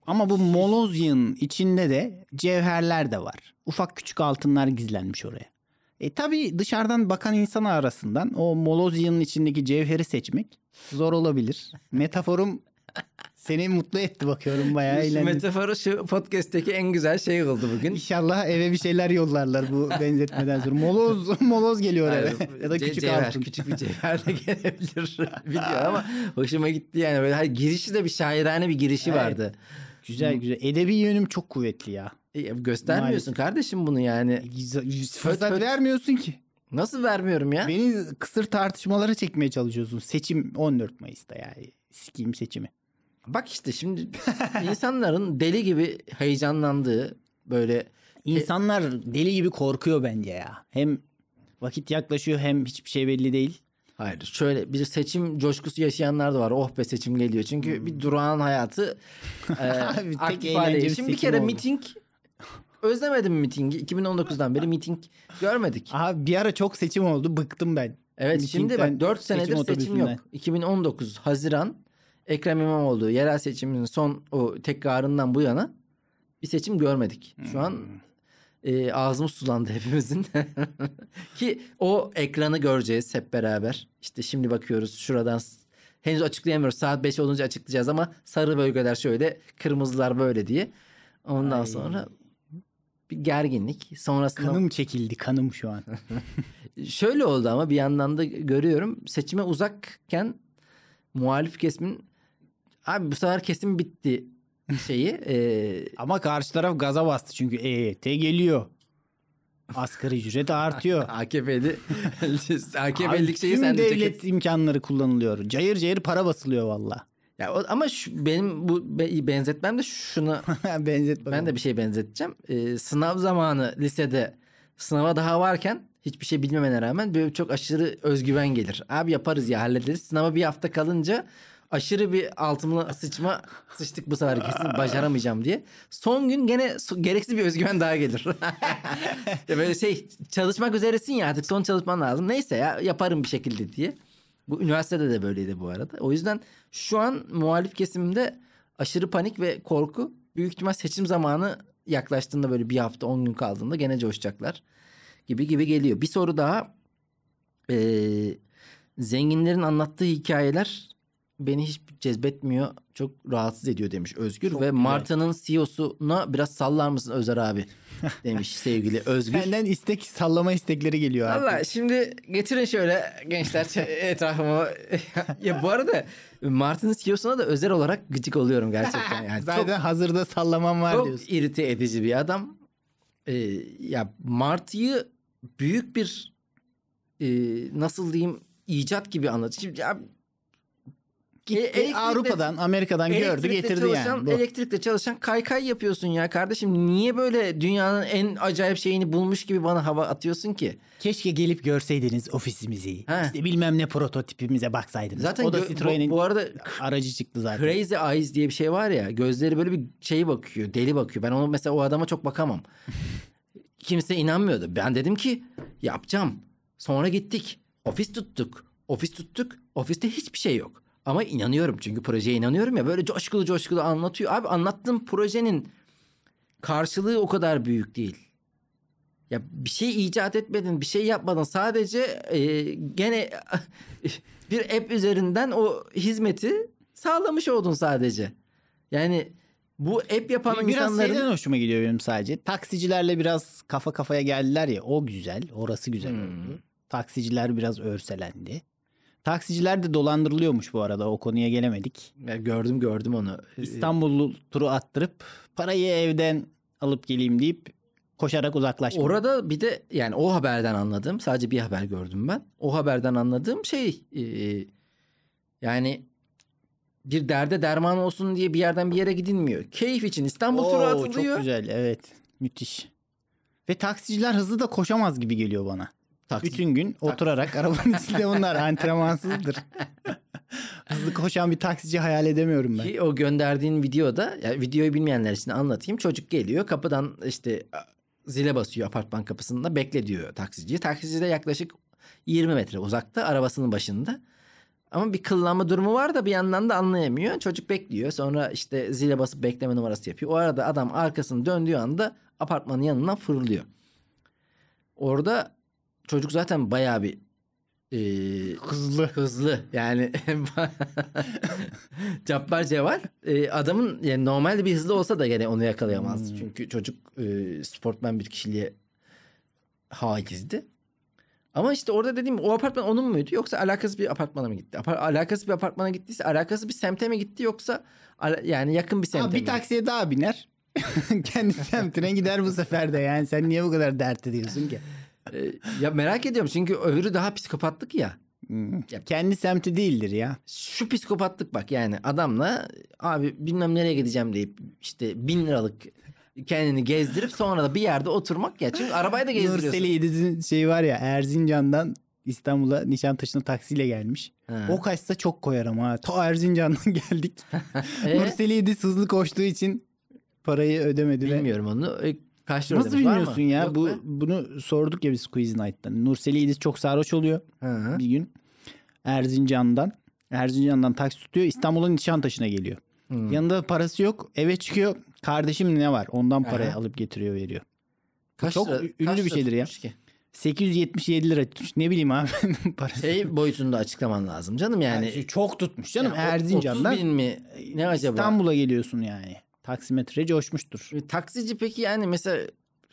Ama bu moloz yığının içinde de cevherler de var. Ufak küçük altınlar gizlenmiş oraya. E tabi dışarıdan bakan insan arasından o moloz yığının içindeki cevheri seçmek zor olabilir. Metaforum seni mutlu etti bakıyorum bayağı eğlendim. metaforu şu podcast'teki en güzel şey oldu bugün. İnşallah eve bir şeyler yollarlar bu benzetmeden sonra. Moloz moloz geliyor eve. Ya da küçük cevher, altın. Küçük bir cevher de gelebilir. Biliyor ama hoşuma gitti yani. Böyle hani girişi de bir şairane bir girişi Evet. vardı. Güzel güzel. Edebi yönüm çok kuvvetli ya. E, göstermiyorsun kardeşim bunu yani. Fırsat föt. vermiyorsun ki. Nasıl vermiyorum ya? Beni kısır tartışmalara çekmeye çalışıyorsun. Seçim 14 Mayıs'ta yani. Sikiyim seçimi. Bak işte şimdi insanların deli gibi heyecanlandığı böyle İnsanlar deli gibi korkuyor bence ya. Hem vakit yaklaşıyor hem hiçbir şey belli değil. Hayır şöyle bir seçim coşkusu yaşayanlar da var. Oh be seçim geliyor. Çünkü bir durağan hayatı e, aktif hale. Şimdi bir seçim kere oldu. miting özlemedim mitingi. 2019'dan beri miting görmedik. Aha bir ara çok seçim oldu. Bıktım ben. Evet şimdi Mitingden, bak 4 seçim senedir seçim, otobüsünden. yok. 2019 Haziran Ekrem İmamoğlu yerel seçiminin son o tekrarından bu yana bir seçim görmedik. Şu an Hmm. e, ağzımız sulandı hepimizin. Ki o ekranı göreceğiz hep beraber. İşte şimdi bakıyoruz şuradan henüz açıklayamıyoruz. Saat 5 olunca açıklayacağız ama sarı bölgeler şöyle, kırmızılar böyle diye. Ondan Ay. sonra bir gerginlik. Sonrasında Kanım çekildi kanım şu an. şöyle oldu ama bir yandan da görüyorum seçime uzakken muhalif kesimin abi bu sefer kesim bitti şeyi. e, Ama karşı taraf gaza bastı çünkü EYT geliyor. Asgari ücret artıyor. AKP'li AKP'lik şeyi sen de devlet ceket- imkanları kullanılıyor. Cayır cayır para basılıyor valla. Ya o- ama şu, benim bu be- benzetmem de şuna Benzet ben de bir şey benzeteceğim. Ee, sınav zamanı lisede sınava daha varken hiçbir şey bilmemene rağmen böyle çok aşırı özgüven gelir. Abi yaparız ya hallederiz. Sınava bir hafta kalınca aşırı bir altımla sıçma sıçtık bu sefer kesin başaramayacağım diye. Son gün gene gereksiz bir özgüven daha gelir. ya böyle şey çalışmak üzeresin ya artık son çalışman lazım. Neyse ya yaparım bir şekilde diye. Bu üniversitede de böyleydi bu arada. O yüzden şu an muhalif kesimde aşırı panik ve korku büyük ihtimal seçim zamanı yaklaştığında böyle bir hafta on gün kaldığında gene coşacaklar gibi gibi geliyor. Bir soru daha. Ee, zenginlerin anlattığı hikayeler beni hiç cezbetmiyor. Çok rahatsız ediyor demiş Özgür. Çok ve güzel. Martı'nın CEO'suna biraz sallar mısın Özer abi demiş sevgili Özgür. Senden istek sallama istekleri geliyor abi. Valla şimdi getirin şöyle gençler etrafıma. ya bu arada Martin'in CEO'suna da özel olarak gıcık oluyorum gerçekten. Yani Zaten çok, hazırda sallamam var çok diyorsun. irite edici bir adam. Ee, ya Martı'yı büyük bir e, nasıl diyeyim icat gibi anlatıyor. Şimdi ya, Gitti E, elektrikle- Avrupa'dan, Amerika'dan gördü getirdi çalışan, yani. Bu. Elektrikle çalışan kaykay yapıyorsun ya kardeşim. Niye böyle dünyanın en acayip şeyini bulmuş gibi bana hava atıyorsun ki? Keşke gelip görseydiniz ofisimizi. He. İşte bilmem ne prototipimize baksaydınız. Zaten o da gö- bu- Citroen'in bu, arada aracı çıktı zaten. Crazy Eyes diye bir şey var ya. Gözleri böyle bir şey bakıyor. Deli bakıyor. Ben onu mesela o adama çok bakamam. Kimse inanmıyordu. Ben dedim ki yapacağım. Sonra gittik. Ofis tuttuk. Ofis tuttuk. Ofiste hiçbir şey yok. Ama inanıyorum çünkü projeye inanıyorum ya. Böyle coşkulu coşkulu anlatıyor. Abi anlattığım projenin karşılığı o kadar büyük değil. Ya bir şey icat etmedin, bir şey yapmadın. Sadece e, gene bir app üzerinden o hizmeti sağlamış oldun sadece. Yani bu app yapan Bir- Biraz insanların şeyden hoşuma gidiyor benim sadece. Taksicilerle biraz kafa kafaya geldiler ya. O güzel. Orası güzel Hmm. oldu. Taksiciler biraz örselendi. Taksiciler de dolandırılıyormuş bu arada. O konuya gelemedik. Ya gördüm gördüm onu. İstanbul turu attırıp parayı evden alıp geleyim deyip koşarak uzaklaşmış. Orada bir de yani o haberden anladığım sadece bir haber gördüm ben. O haberden anladığım şey e, yani bir derde derman olsun diye bir yerden bir yere gidilmiyor. Keyif için İstanbul turu Oo, atılıyor. Çok güzel evet. Müthiş. Ve taksiciler hızlı da koşamaz gibi geliyor bana. Taksi- Bütün gün oturarak arabanın içinde bunlar antrenmansızdır. hızlı koşan bir taksici hayal edemiyorum ben. Ki o gönderdiğin videoda yani videoyu bilmeyenler için anlatayım. Çocuk geliyor kapıdan işte zile basıyor apartman kapısında bekle diyor taksici. Taksici de yaklaşık 20 metre uzakta arabasının başında. Ama bir kıllanma durumu var da bir yandan da anlayamıyor. Çocuk bekliyor. Sonra işte zile basıp bekleme numarası yapıyor. O arada adam arkasını döndüğü anda apartmanın yanından fırlıyor. Orada çocuk zaten bayağı bir e, Hızlı. hızlı yani Cabbar Ceval e, adamın yani normalde bir hızlı olsa da gene onu yakalayamazdı. Hmm. Çünkü çocuk e, sportmen bir kişiliğe haizdi. Ama işte orada dediğim o apartman onun muydu yoksa alakasız bir apartmana mı gitti? Apar- alakasız bir apartmana gittiyse alakasız bir semte mi gitti yoksa yani yakın bir semte Ha, mi? bir taksiye daha biner. Kendi semtine gider bu sefer de yani. Sen niye bu kadar dert ediyorsun ki? E, ya merak ediyorum çünkü öbürü daha psikopatlık ya. Hmm. Kendi semti değildir ya. Şu psikopatlık bak yani adamla abi bilmem nereye gideceğim deyip işte bin liralık kendini gezdirip sonra da bir yerde oturmak ya. Çünkü arabayı da gezdiriyorsun. Nurseli İdiz'in şey var ya Erzincan'dan İstanbul'a Nişantaşı'na taksiyle gelmiş. Ha. O kaçsa çok koyar ama ha. Ta Erzincan'dan geldik. Ee? Nurseli İdiz hızlı koştuğu için parayı ödemedi. ve- Bilmiyorum onu. Kaç lira Nasıl ödemiş, bilmiyorsun ya? Yok Bu be. bunu sorduk ya biz Quiz Night'ta. Nurseli İdiz çok sarhoş oluyor Hı. bir gün. Erzincan'dan. Erzincan'dan taksi tutuyor. İstanbul'un Nişantaşı'na geliyor. Hı. Yanında parası yok. Eve çıkıyor. Kardeşim ne var? Ondan parayı Aha. alıp getiriyor veriyor. Kaç çok lira- ünlü kaç bir şeydir ya. ki? 877 lira tutmuş. Ne bileyim abi parası. Şey boyutunda açıklaman lazım canım yani. Yani çok tutmuş canım. Yani Erzincan'dan 30 bin mi? Ne acaba? İstanbul'a geliyorsun yani. Taksimetre coşmuştur. E, Taksici peki yani mesela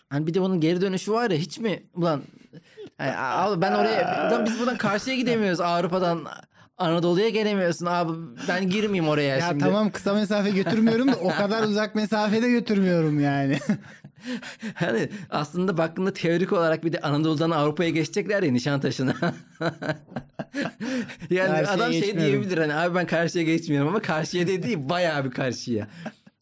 hani bir de onun geri dönüşü var ya hiç mi ulan yani, abi ben oraya ulan biz buradan karşıya gidemiyoruz Avrupa'dan Anadolu'ya gelemiyorsun abi ben girmeyeyim oraya Ya şimdi. tamam kısa mesafe götürmüyorum da o kadar uzak mesafede götürmüyorum yani. Hani aslında baktığında teorik olarak bir de Anadolu'dan Avrupa'ya geçecekler ya Nişantaşı'na. yani Karşıya adam şey diyebilir hani abi ben karşıya geçmiyorum ama karşıya dediği bayağı bir karşıya.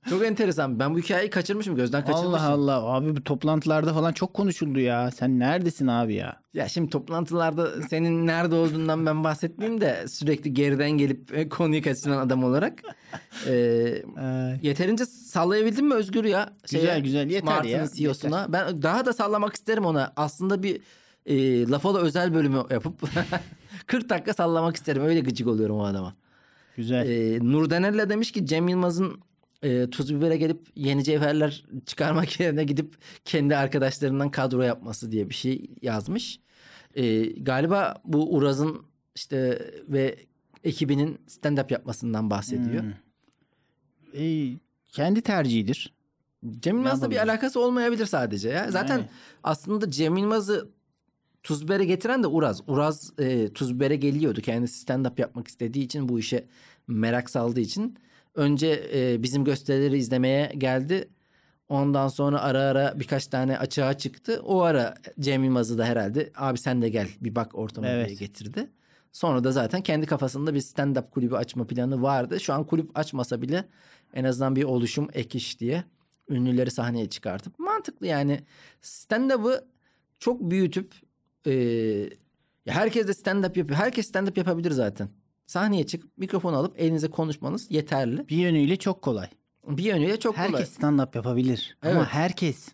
Çok enteresan. Ben bu hikayeyi kaçırmışım gözden kaçırmışım. Allah Allah abi bu toplantılarda falan çok konuşuldu ya. Sen neredesin abi ya? Ya şimdi toplantılarda senin nerede olduğundan ben bahsetmeyeyim de sürekli geriden gelip e, konuyu kaçıran adam olarak. Ee, yeterince sallayabildin mi Özgür ya? Güzel, güzel. Yeter Martı'nın ya, CEO'suna. Ben daha da sallamak isterim ona. Aslında bir e, Lafola özel bölümü yapıp 40 dakika sallamak isterim. Öyle gıcık oluyorum o adama. Güzel. Ee, Nur Dener'le demiş ki Cem Yılmaz'ın e, tuz bibere gelip yeni cevherler çıkarmak yerine gidip kendi arkadaşlarından kadro yapması diye bir şey yazmış. Ee, galiba bu Uraz'ın işte ve ekibinin stand-up yapmasından bahsediyor. Hmm. E, kendi tercihidir. Cem Yılmaz'la bir alakası olmayabilir sadece ya. Zaten Aynen. aslında Cem Yılmaz'ı tuz bibere getiren de Uraz. Uraz e, tuz bibere geliyordu. Kendisi stand-up yapmak istediği için bu işe merak saldığı için. Önce e, bizim gösterileri izlemeye geldi. Ondan sonra ara ara birkaç tane açığa çıktı. O ara Cem Yılmaz'ı da herhalde abi sen de gel bir bak ortama Evet. diye getirdi. Sonra da zaten kendi kafasında bir stand-up kulübü açma planı vardı. Şu an kulüp açmasa bile en azından bir oluşum ek iş diye ünlüleri sahneye çıkartıp mantıklı yani stand-up'ı çok büyütüp e, herkes de stand-up yapıyor. Herkes stand-up yapabilir zaten. Sahneye çıkıp mikrofon alıp elinize konuşmanız yeterli. Bir yönüyle çok kolay. Bir yönüyle çok herkes kolay. stand-up yapabilir. Ama Evet. herkes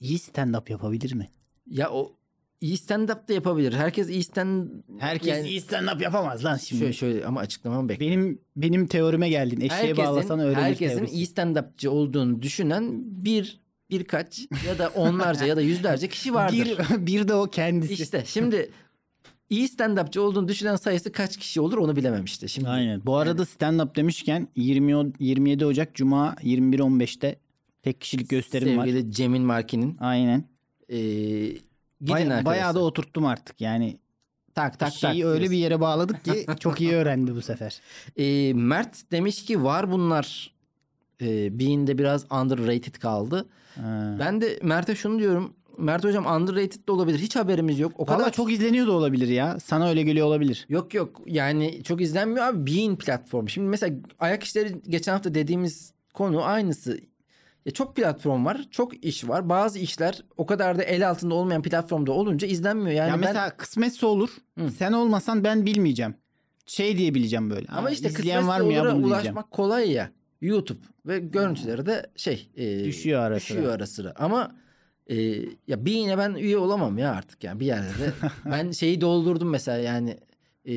iyi stand-up yapabilir mi? Ya o iyi stand-up da yapabilir. Herkes iyi stand... Herkes yani- iyi stand-up yapamaz lan şimdi. Şöyle, şöyle ama açıklamamı bekle. Benim benim teorime geldin. Eşeğe bağlasan öğrenir herkesin teorisi. iyi stand-upçı olduğunu düşünen bir birkaç ya da onlarca ya da yüzlerce kişi vardır. Bir, bir de o kendisi. İşte şimdi iyi stand-upçı olduğunu düşünen sayısı kaç kişi olur onu bilemem işte. Şimdi Aynen. Bu arada stand-up demişken 20 o- 27 Ocak Cuma 21.15'te tek kişilik gösterim var. sevgili Cemil Marki'nin Aynen. e, gidin Baya- arkadaşlar. bayağı da oturttum artık. Yani tak tak şeyi tak öyle diyorsun. bir yere bağladık ki çok iyi öğrendi bu sefer. E, Mert demiş ki var bunlar. E, Bean'de biraz underrated kaldı. Ha. Ben de Mert'e şunu diyorum. Mert hocam underrated de olabilir. Hiç haberimiz yok. O Valla kadar çok izleniyor da olabilir ya. Sana öyle geliyor olabilir. Yok yok yani çok izlenmiyor abi Bean platformu. Şimdi mesela ayak işleri geçen hafta dediğimiz konu aynısı. Ya çok platform var, çok iş var. Bazı işler o kadar da el altında olmayan platformda olunca izlenmiyor. Yani ya ben mesela kısmetse olur. Hı. Sen olmasan ben bilmeyeceğim. Şey diyebileceğim böyle. ama "Aa, işte kısmetse var mı ya bunu diyeceğim. ulaşmak kolay ya. YouTube ve görüntüleri de şey e, Düşüyor ara düşüyor sıra. ara sıra. Ama e, ya Bean'e ben üye olamam ya artık yani bir yerde de. ben şeyi doldurdum mesela yani e,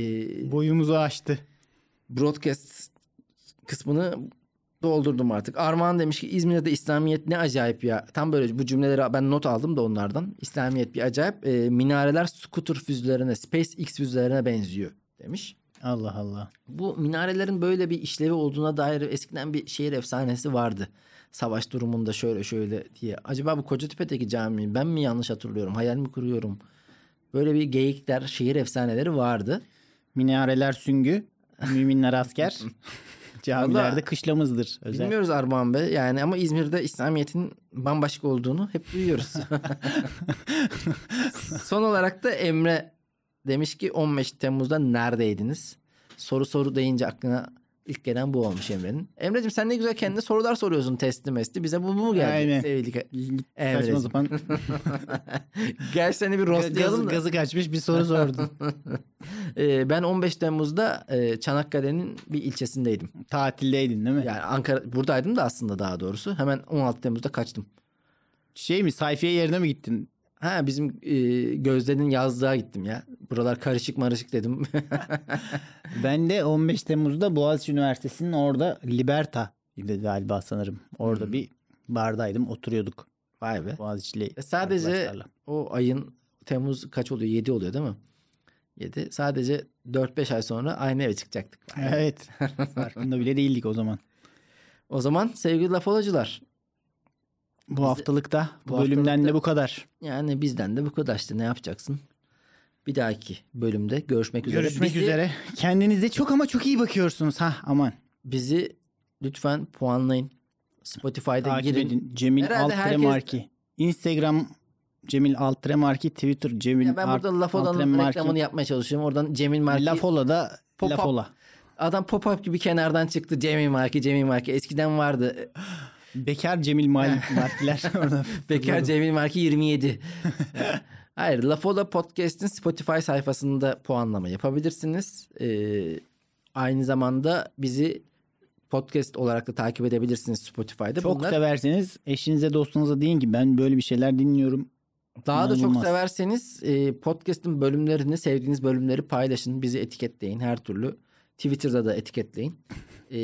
Boyumuzu aştı. broadcast kısmını doldurdum artık. Armağan demiş ki İzmir'de İslamiyet ne acayip ya. Tam böyle bu cümleleri ben not aldım da onlardan. İslamiyet bir acayip. E, minareler scooter füzelerine, SpaceX füzelerine benziyor demiş. Allah Allah. Bu minarelerin böyle bir işlevi olduğuna dair eskiden bir şehir efsanesi vardı. Savaş durumunda şöyle şöyle diye. Acaba bu Kocatepe'deki cami ben mi yanlış hatırlıyorum? Hayal mi kuruyorum? Böyle bir geyikler, şehir efsaneleri vardı. Minareler süngü, müminler asker. Camilerde Vallahi- kışlamızdır. Özel. Bilmiyoruz Armağan Bey yani ama İzmir'de İslamiyet'in bambaşka olduğunu hep duyuyoruz. Son olarak da Emre demiş ki 15 Temmuz'da neredeydiniz? Soru soru deyince aklına ilk gelen bu olmuş Emre'nin. Emre'cim sen ne güzel kendine sorular soruyorsun testi mesti. Bize bu, bu mu geldi? Aynen. Sevgili Saçma Emre'cim. sapan Gel seni bir rostlayalım gazı, da. gazı kaçmış bir soru sordun. Ee, ben 15 Temmuz'da e, Çanakkale'nin bir ilçesindeydim. Tatildeydin değil mi? Yani Ankara buradaydım da aslında daha doğrusu. Hemen 16 Temmuz'da kaçtım. Şey mi sayfiye yerine mi gittin? Ha bizim e, Gözde'nin yazlığa gittim ya. Buralar karışık marışık dedim. Ben de 15 Temmuz'da Boğaziçi Üniversitesi'nin orada Liberta galiba sanırım. Orada bir bardaydım oturuyorduk Vay be. Boğaziçi'li E sadece o ayın Temmuz kaç oluyor? 7 oluyor değil mi? 7. Sadece 4-5 ay sonra aynı eve çıkacaktık. Vay. Evet. Farkında bile değildik o zaman. O zaman sevgili laf Bu haftalıkta bu bölümden haftalıkta- de bu kadar. Yani bizden de bu kadar işte ne yapacaksın? Bir dahaki bölümde görüşmek üzere. Görüşmek Bizi- üzere. Kendinize çok ama çok iyi bakıyorsunuz. Ha aman. Bizi lütfen puanlayın. Spotify'da Takip girin. edin. Cemil Herhalde herkes- Altremarki. Instagram Cemil Altremarki. Twitter Cemil Ya ben burada Alt- Lafola'nın reklamını yapmaya çalışıyorum. Oradan Cemil Marki. Lafola'da Pop-up. Lafola. Adam pop-up gibi kenardan çıktı. Cemil Marki, Cemil Marki. Eskiden vardı. Bekar Cemil Mal Markiler. Bekar Cemil Marki 27. Hayır, Lafola Podcast'in Spotify sayfasında puanlama yapabilirsiniz. Ee, aynı zamanda bizi podcast olarak da takip edebilirsiniz Spotify'da. Çok Bunlar severseniz eşinize dostunuza deyin ki ben böyle bir şeyler dinliyorum. Daha da çok severseniz e, podcast'ın bölümlerini, sevdiğiniz bölümleri paylaşın. Bizi etiketleyin her türlü. Twitter'da da etiketleyin. E,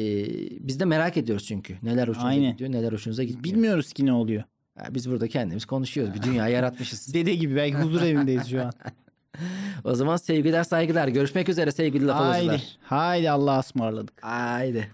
biz de merak ediyoruz çünkü. Neler hoşunuza Aynen. gidiyor, neler hoşunuza gitmiyor. Bilmiyoruz ki ne oluyor. Ha, biz burada kendimiz konuşuyoruz. Bir dünya yaratmışız. Dede gibi belki huzur evindeyiz şu an. O zaman sevgiler, saygılar. Görüşmek üzere sevgili laf haydi. Haydi Allah'a ısmarladık. Haydi.